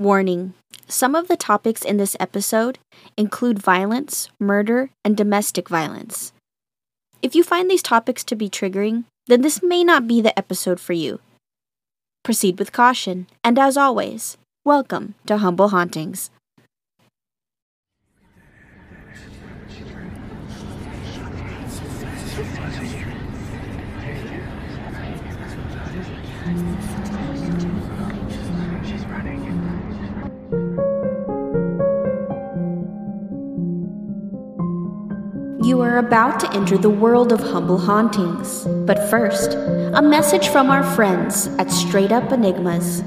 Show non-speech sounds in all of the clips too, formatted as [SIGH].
Warning Some of the topics in this episode include violence, murder, and domestic violence. If you find these topics to be triggering, then this may not be the episode for you. Proceed with caution, and as always, welcome to Humble Hauntings. You are about to enter the world of humble hauntings. But first, a message from our friends at Straight Up Enigmas.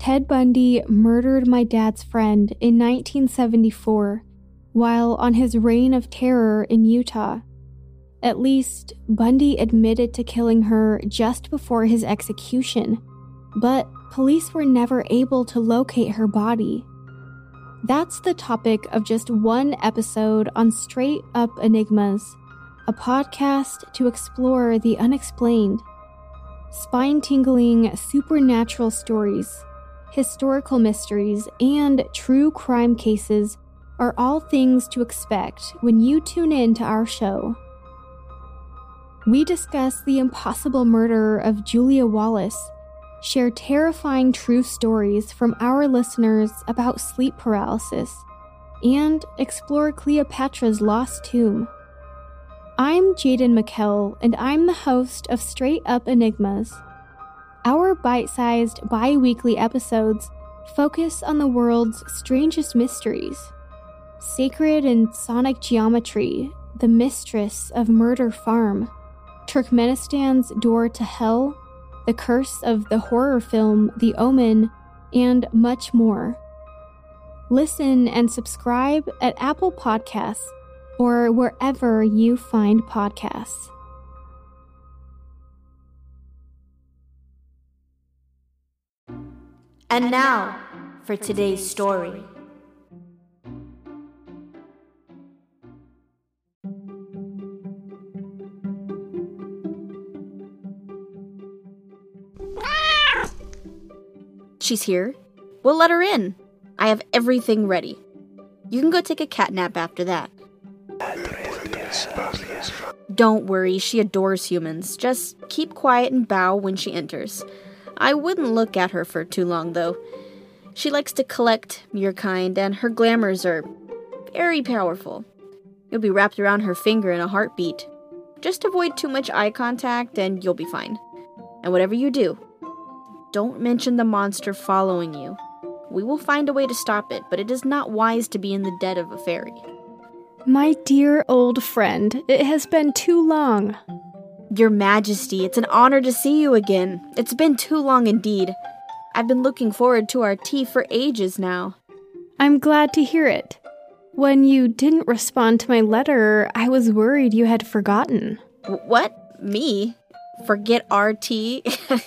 Ted Bundy murdered my dad's friend in 1974 while on his reign of terror in Utah. At least, Bundy admitted to killing her just before his execution, but police were never able to locate her body. That's the topic of just one episode on Straight Up Enigmas, a podcast to explore the unexplained. Spine tingling supernatural stories, historical mysteries, and true crime cases are all things to expect when you tune in to our show we discuss the impossible murder of Julia Wallace, share terrifying true stories from our listeners about sleep paralysis, and explore Cleopatra's lost tomb. I'm Jaden McKell, and I'm the host of Straight Up Enigmas. Our bite sized bi weekly episodes focus on the world's strangest mysteries. Sacred and sonic geometry, the mistress of Murder Farm Turkmenistan's Door to Hell, The Curse of the horror film The Omen, and much more. Listen and subscribe at Apple Podcasts or wherever you find podcasts. And now for today's story. She's here. We'll let her in. I have everything ready. You can go take a cat nap after that. Don't worry, she adores humans. Just keep quiet and bow when she enters. I wouldn't look at her for too long, though. She likes to collect your kind, and her glamours are very powerful. You'll be wrapped around her finger in a heartbeat. Just avoid too much eye contact, and you'll be fine. And whatever you do, don't mention the monster following you. We will find a way to stop it, but it is not wise to be in the dead of a fairy. My dear old friend, it has been too long. Your Majesty, it's an honor to see you again. It's been too long indeed. I've been looking forward to our tea for ages now. I'm glad to hear it. When you didn't respond to my letter, I was worried you had forgotten. W- what? Me? Forget our tea? [LAUGHS]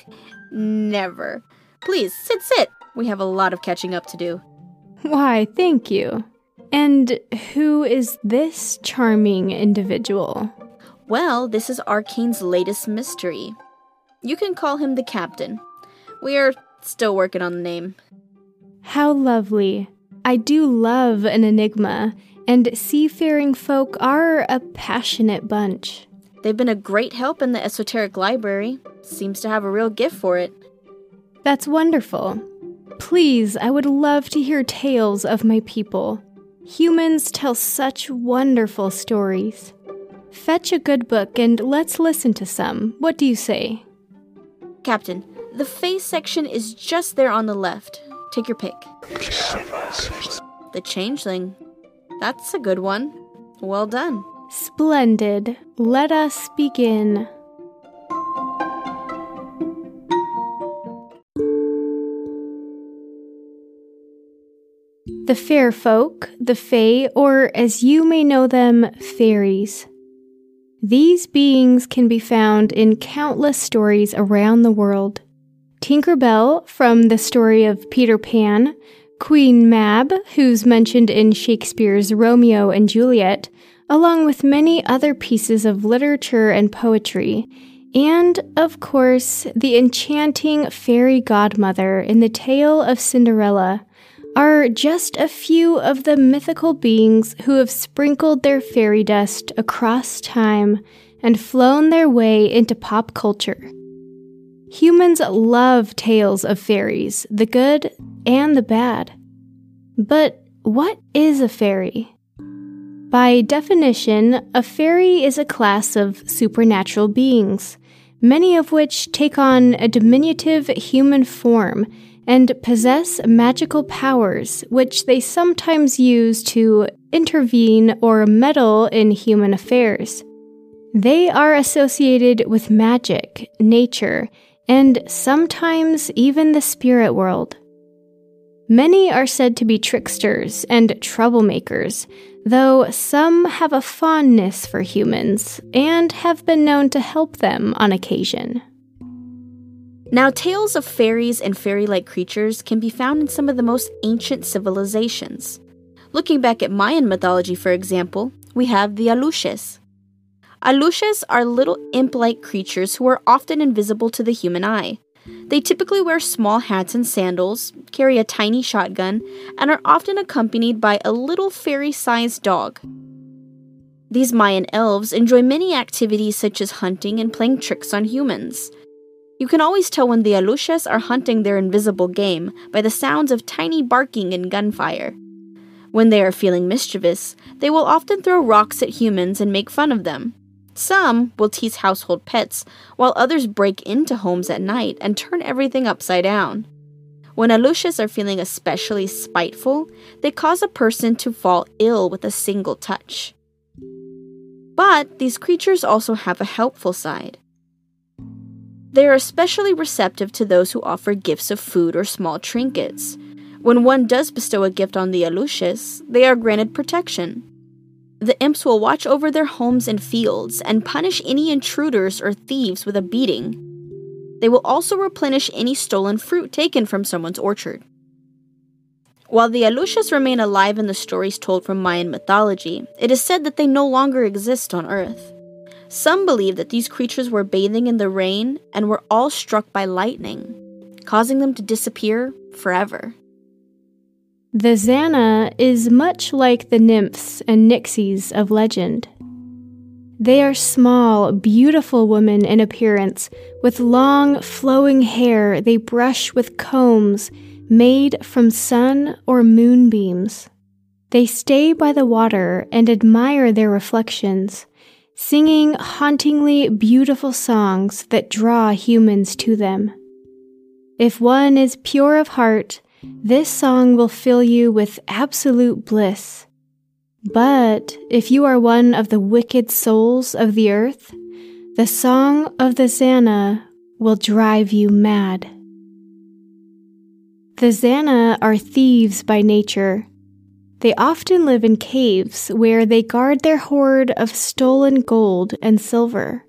Never. Please, sit, sit. We have a lot of catching up to do. Why, thank you. And who is this charming individual? Well, this is Arcane's latest mystery. You can call him the Captain. We are still working on the name. How lovely. I do love an enigma, and seafaring folk are a passionate bunch. They've been a great help in the esoteric library. Seems to have a real gift for it. That's wonderful. Please, I would love to hear tales of my people. Humans tell such wonderful stories. Fetch a good book and let's listen to some. What do you say? Captain, the face section is just there on the left. Take your pick. The Changeling. That's a good one. Well done. Splendid. Let us begin. The fair folk, the Fae, or as you may know them, fairies. These beings can be found in countless stories around the world. Tinker Bell from the story of Peter Pan, Queen Mab, who's mentioned in Shakespeare's Romeo and Juliet, along with many other pieces of literature and poetry, and, of course, the enchanting fairy godmother in the tale of Cinderella, are just a few of the mythical beings who have sprinkled their fairy dust across time and flown their way into pop culture. Humans love tales of fairies, the good and the bad. But what is a fairy? By definition, a fairy is a class of supernatural beings, many of which take on a diminutive human form and possess magical powers, which they sometimes use to intervene or meddle in human affairs. They are associated with magic, nature, and sometimes even the spirit world. Many are said to be tricksters and troublemakers, though some have a fondness for humans and have been known to help them on occasion. Now, tales of fairies and fairy like creatures can be found in some of the most ancient civilizations. Looking back at Mayan mythology, for example, we have the Aluxes. Aluxes are little imp like creatures who are often invisible to the human eye. They typically wear small hats and sandals, carry a tiny shotgun, and are often accompanied by a little fairy sized dog. These Mayan elves enjoy many activities such as hunting and playing tricks on humans. You can always tell when the Aluxes are hunting their invisible game by the sounds of tiny barking and gunfire. When they are feeling mischievous, they will often throw rocks at humans and make fun of them. Some will tease household pets, while others break into homes at night and turn everything upside down. When Aluxes are feeling especially spiteful, they cause a person to fall ill with a single touch. But these creatures also have a helpful side. They are especially receptive to those who offer gifts of food or small trinkets. When one does bestow a gift on the Aluxes, they are granted protection. The imps will watch over their homes and fields and punish any intruders or thieves with a beating. They will also replenish any stolen fruit taken from someone's orchard. While the Aluxes remain alive in the stories told from Mayan mythology, it is said that they no longer exist on Earth. Some believe that these creatures were bathing in the rain and were all struck by lightning, causing them to disappear forever. The Zana is much like the nymphs and nixies of legend. They are small, beautiful women in appearance, with long, flowing hair they brush with combs made from sun or moonbeams. They stay by the water and admire their reflections, singing hauntingly beautiful songs that draw humans to them. If one is pure of heart, this song will fill you with absolute bliss. But if you are one of the wicked souls of the earth, the song of the Zana will drive you mad. The Zana are thieves by nature they often live in caves where they guard their hoard of stolen gold and silver.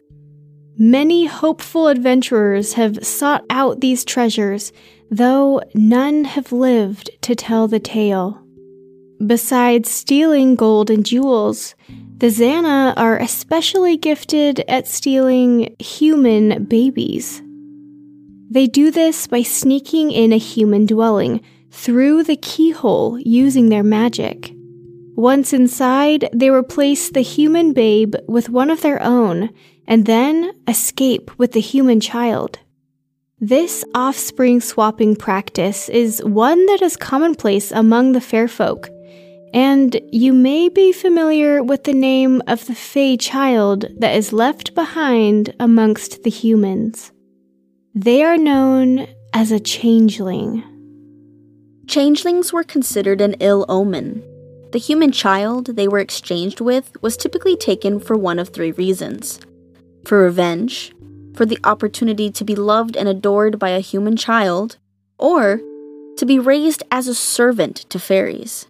Many hopeful adventurers have sought out these treasures, though none have lived to tell the tale. Besides stealing gold and jewels, the Zana are especially gifted at stealing human babies. They do this by sneaking in a human dwelling through the keyhole using their magic. Once inside, they replace the human babe with one of their own and then escape with the human child. This offspring swapping practice is one that is commonplace among the fair folk, and you may be familiar with the name of the Fey child that is left behind amongst the humans. They are known as a changeling. Changelings were considered an ill omen. The human child they were exchanged with was typically taken for one of three reasons for revenge, for the opportunity to be loved and adored by a human child, or to be raised as a servant to fairies.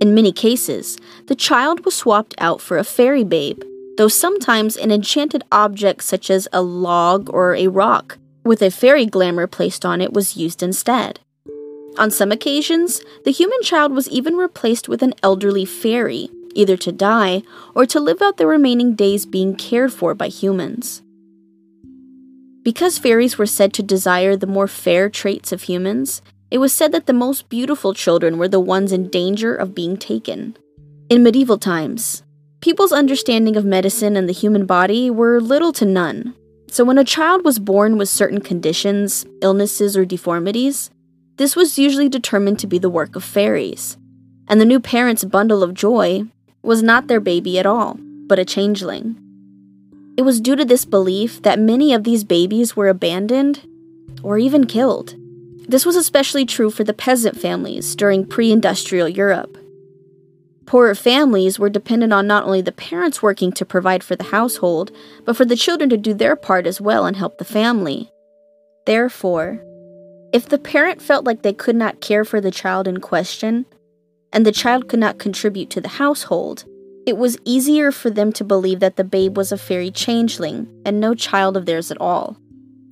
In many cases, the child was swapped out for a fairy babe, though sometimes an enchanted object such as a log or a rock with a fairy glamour placed on it was used instead. On some occasions, the human child was even replaced with an elderly fairy, either to die or to live out the remaining days being cared for by humans. Because fairies were said to desire the more fair traits of humans, it was said that the most beautiful children were the ones in danger of being taken. In medieval times, people's understanding of medicine and the human body were little to none. So when a child was born with certain conditions, illnesses, or deformities, this was usually determined to be the work of fairies. And the new parents' bundle of joy was not their baby at all, but a changeling. It was due to this belief that many of these babies were abandoned or even killed. This was especially true for the peasant families during pre industrial Europe. Poorer families were dependent on not only the parents working to provide for the household, but for the children to do their part as well and help the family. Therefore, if the parent felt like they could not care for the child in question, and the child could not contribute to the household, it was easier for them to believe that the babe was a fairy changeling and no child of theirs at all.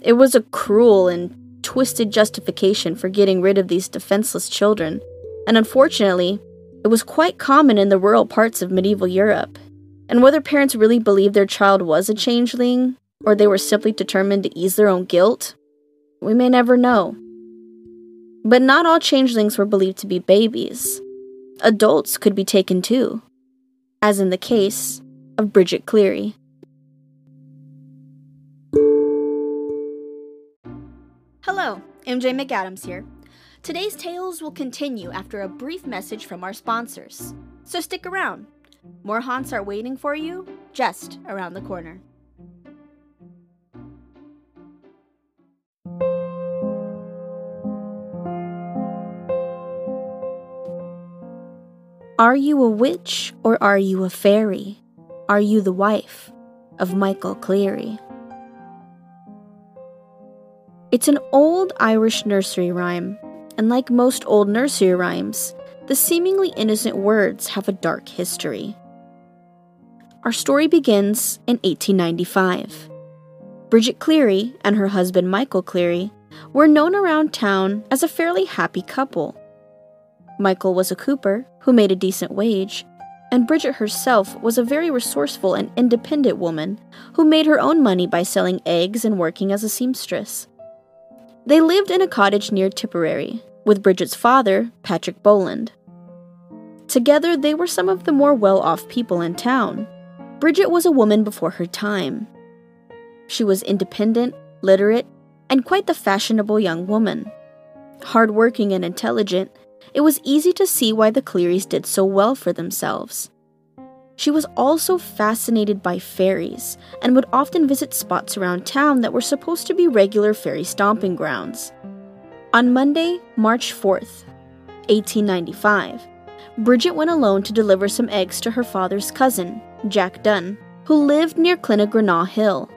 It was a cruel and twisted justification for getting rid of these defenseless children, and unfortunately, it was quite common in the rural parts of medieval Europe. And whether parents really believed their child was a changeling, or they were simply determined to ease their own guilt, we may never know. But not all changelings were believed to be babies adults could be taken too, as in the case of Bridget Cleary. Hello, MJ McAdams here. Today's tales will continue after a brief message from our sponsors. So stick around. More haunts are waiting for you just around the corner. Are you a witch or are you a fairy? Are you the wife of Michael Cleary? It's an old Irish nursery rhyme, and like most old nursery rhymes, the seemingly innocent words have a dark history. Our story begins in 1895. Bridget Cleary and her husband Michael Cleary were known around town as a fairly happy couple. Michael was a cooper who made a decent wage, and Bridget herself was a very resourceful and independent woman who made her own money by selling eggs and working as a seamstress. They lived in a cottage near Tipperary with Bridget's father, Patrick Boland. Together, they were some of the more well off people in town. Bridget was a woman before her time. She was independent, literate, and quite the fashionable young woman. Hardworking and intelligent, it was easy to see why the Clearys did so well for themselves. She was also fascinated by fairies and would often visit spots around town that were supposed to be regular fairy stomping grounds. On Monday, March 4th, 1895, Bridget went alone to deliver some eggs to her father's cousin, Jack Dunn, who lived near Kylenagranagh Hill.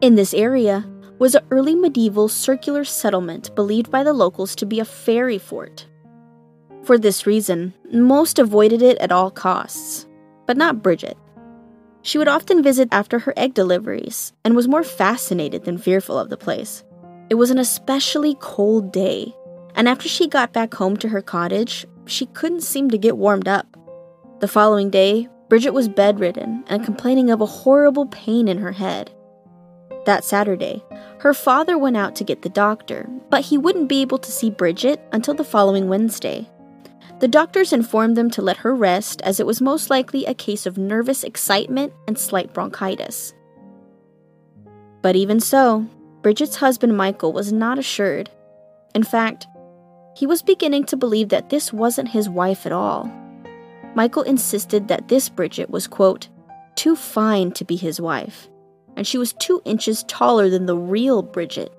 In this area was an early medieval circular settlement believed by the locals to be a fairy fort. For this reason, most avoided it at all costs, but not Bridget. She would often visit after her egg deliveries and was more fascinated than fearful of the place. It was an especially cold day, and after she got back home to her cottage, she couldn't seem to get warmed up. The following day, Bridget was bedridden and complaining of a horrible pain in her head. That Saturday, her father went out to get the doctor, but he wouldn't be able to see Bridget until the following Wednesday. The doctors informed them to let her rest as it was most likely a case of nervous excitement and slight bronchitis. But even so, Bridget's husband Michael was not assured. In fact, he was beginning to believe that this wasn't his wife at all. Michael insisted that this Bridget was, quote, too fine to be his wife, and she was two inches taller than the real Bridget.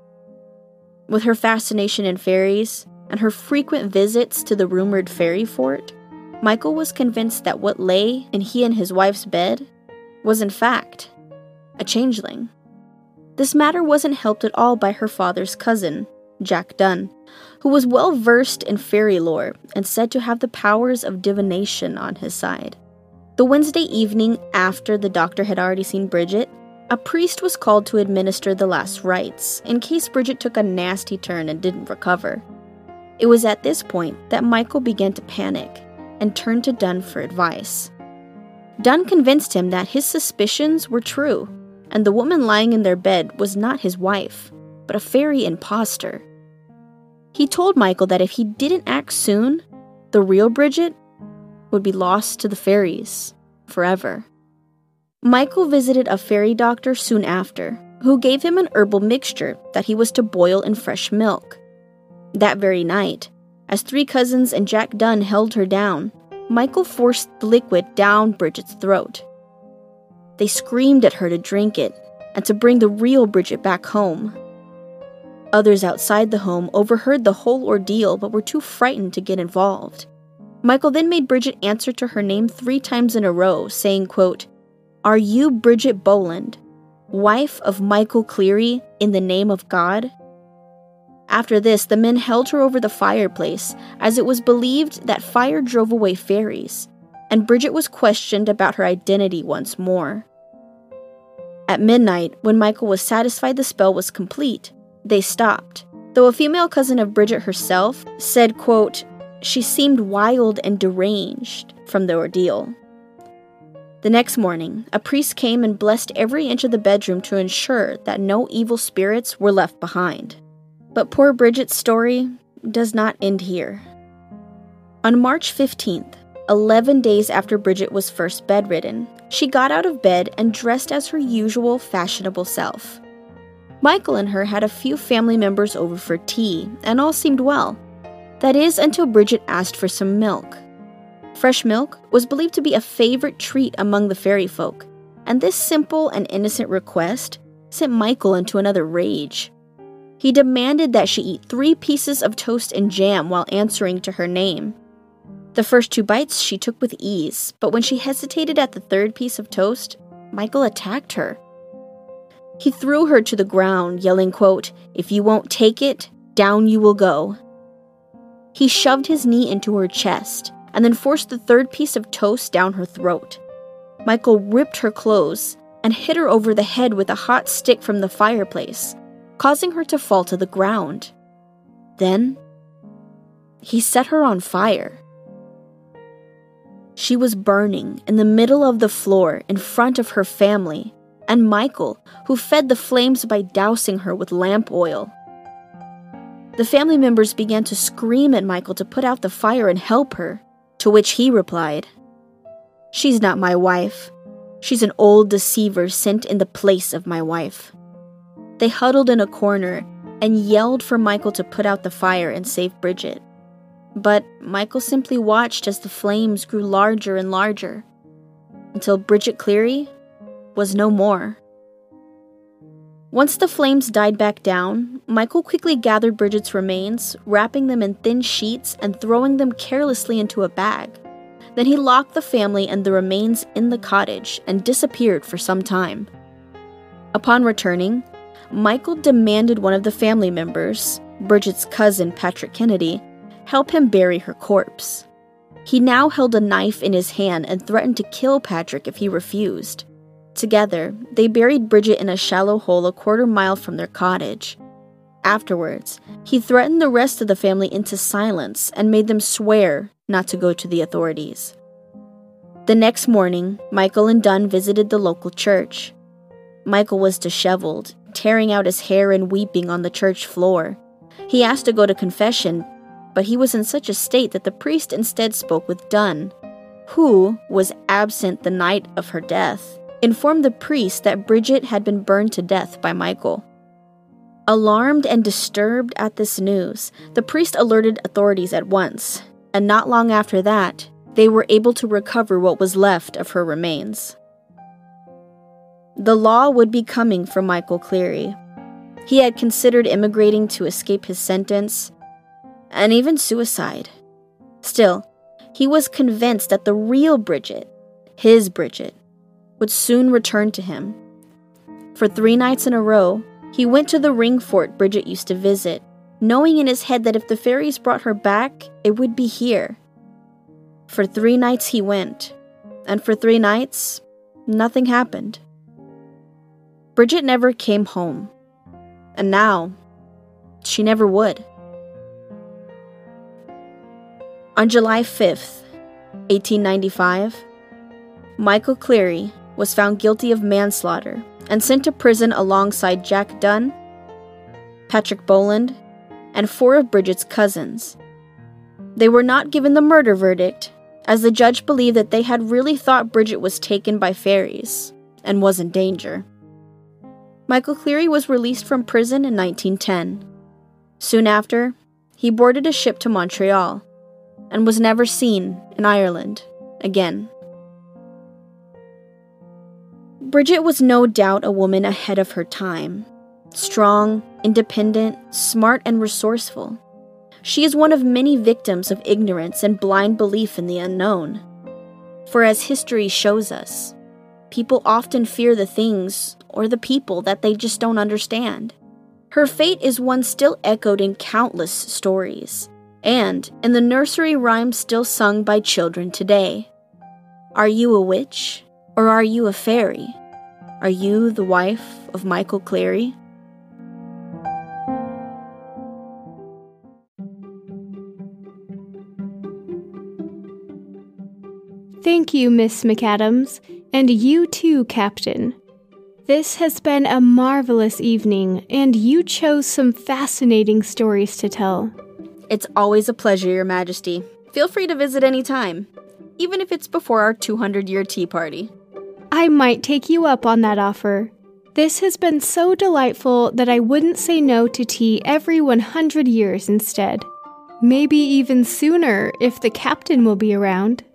With her fascination in fairies, and her frequent visits to the rumored fairy fort, Michael was convinced that what lay in he and his wife's bed was, in fact, a changeling. This matter wasn't helped at all by her father's cousin, Jack Dunn, who was well versed in fairy lore and said to have the powers of divination on his side. The Wednesday evening after the doctor had already seen Bridget, a priest was called to administer the last rites in case Bridget took a nasty turn and didn't recover. It was at this point that Michael began to panic and turned to Dunn for advice. Dunn convinced him that his suspicions were true, and the woman lying in their bed was not his wife, but a fairy impostor. He told Michael that if he didn't act soon, the real Bridget would be lost to the fairies forever. Michael visited a fairy doctor soon after, who gave him an herbal mixture that he was to boil in fresh milk. That very night, as three cousins and Jack Dunn held her down, Michael forced the liquid down Bridget's throat. They screamed at her to drink it and to bring the real Bridget back home. Others outside the home overheard the whole ordeal but were too frightened to get involved. Michael then made Bridget answer to her name three times in a row, saying, quote, Are you Bridget Boland, wife of Michael Cleary, in the name of God? After this, the men held her over the fireplace, as it was believed that fire drove away fairies, and Bridget was questioned about her identity once more. At midnight, when Michael was satisfied the spell was complete, they stopped, though a female cousin of Bridget herself said, quote, she seemed wild and deranged from the ordeal. The next morning, a priest came and blessed every inch of the bedroom to ensure that no evil spirits were left behind. But poor Bridget's story does not end here. On March 15th, 11 days after Bridget was first bedridden, she got out of bed and dressed as her usual fashionable self. Michael and her had a few family members over for tea, and all seemed well. That is, until Bridget asked for some milk. Fresh milk was believed to be a favorite treat among the fairy folk, and this simple and innocent request sent Michael into another rage. He demanded that she eat three pieces of toast and jam while answering to her name. The first two bites she took with ease, but when she hesitated at the third piece of toast, Michael attacked her. He threw her to the ground, yelling, quote, If you won't take it, down you will go. He shoved his knee into her chest and then forced the third piece of toast down her throat. Michael ripped her clothes and hit her over the head with a hot stick from the fireplace, causing her to fall to the ground. Then, he set her on fire. She was burning in the middle of the floor in front of her family and Michael, who fed the flames by dousing her with lamp oil. The family members began to scream at Michael to put out the fire and help her, to which he replied, She's not my wife. She's an old deceiver sent in the place of my wife. They huddled in a corner and yelled for Michael to put out the fire and save Bridget. But Michael simply watched as the flames grew larger and larger until Bridget Cleary was no more. Once the flames died back down, Michael quickly gathered Bridget's remains, wrapping them in thin sheets and throwing them carelessly into a bag. Then he locked the family and the remains in the cottage and disappeared for some time. Upon returning, Michael demanded one of the family members, Bridget's cousin Patrick Kennedy, help him bury her corpse. He now held a knife in his hand and threatened to kill Patrick if he refused. Together, they buried Bridget in a shallow hole a quarter mile from their cottage. Afterwards, he threatened the rest of the family into silence and made them swear not to go to the authorities. The next morning, Michael and Dunn visited the local church. Michael was disheveled, tearing out his hair and weeping on the church floor. He asked to go to confession, but he was in such a state that the priest instead spoke with Dunn, who was absent the night of her death informed the priest that Bridget had been burned to death by Michael. Alarmed and disturbed at this news, the priest alerted authorities at once, and not long after that, they were able to recover what was left of her remains. The law would be coming for Michael Cleary. He had considered immigrating to escape his sentence, and even suicide. Still, he was convinced that the real Bridget, his Bridget, would soon return to him. For three nights in a row, he went to the ring fort Bridget used to visit, knowing in his head that if the fairies brought her back, it would be here. For three nights he went, and for three nights, nothing happened. Bridget never came home, and now, she never would. On July 5th, 1895, Michael Cleary was found guilty of manslaughter and sent to prison alongside Jack Dunn, Patrick Boland, and four of Bridget's cousins. They were not given the murder verdict, as the judge believed that they had really thought Bridget was taken by fairies and was in danger. Michael Cleary was released from prison in 1910. Soon after, he boarded a ship to Montreal and was never seen in Ireland again. Bridget was no doubt a woman ahead of her time. Strong, independent, smart, and resourceful. She is one of many victims of ignorance and blind belief in the unknown. For as history shows us, people often fear the things or the people that they just don't understand. Her fate is one still echoed in countless stories, and in the nursery rhymes still sung by children today. Are you a witch? Or are you a fairy? Are you the wife of Michael Cleary? Thank you, Miss McAdams, and you too, Captain. This has been a marvelous evening, and you chose some fascinating stories to tell. It's always a pleasure, Your Majesty. Feel free to visit any time, even if it's before our 200 year tea party. I might take you up on that offer. This has been so delightful that I wouldn't say no to tea every 100 years instead. Maybe even sooner if the captain will be around.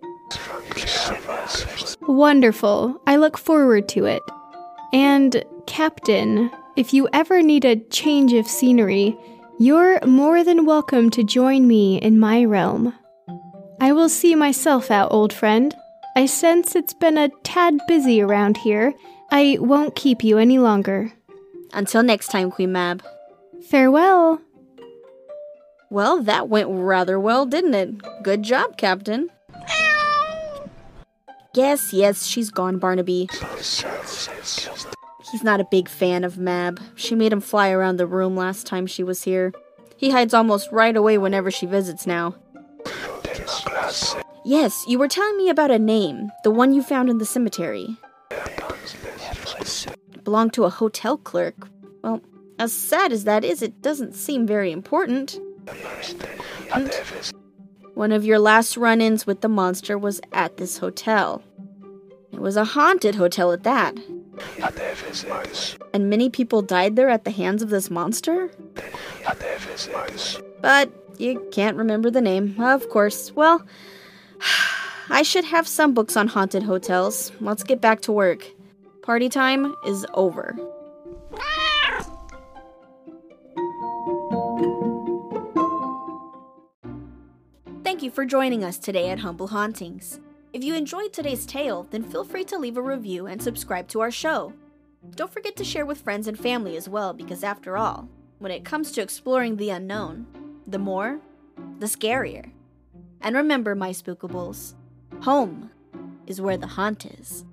Wonderful. I look forward to it. And, Captain, if you ever need a change of scenery, you're more than welcome to join me in my realm. I will see myself out, old friend. I sense it's been a tad busy around here. I won't keep you any longer. Until next time, Queen Mab. Farewell. Well, that went rather well, didn't it? Good job, Captain. Yes, yes, she's gone, Barnaby. He's not a big fan of Mab. She made him fly around the room last time she was here. He hides almost right away whenever she visits now. Yes, you were telling me about a name, the one you found in the cemetery. It belonged to a hotel clerk. Well, as sad as that is, it doesn't seem very important. One of your last run ins with the monster was at this hotel. It was a haunted hotel at that. And many people died there at the hands of this monster? But you can't remember the name, of course. Well, [SIGHS] I should have some books on haunted hotels. Let's get back to work. Party time is over. Thank you for joining us today at Humble Hauntings. If you enjoyed today's tale, then feel free to leave a review and subscribe to our show. Don't forget to share with friends and family as well, because after all, when it comes to exploring the unknown, the more, the scarier. And remember, my spookables, home is where the haunt is.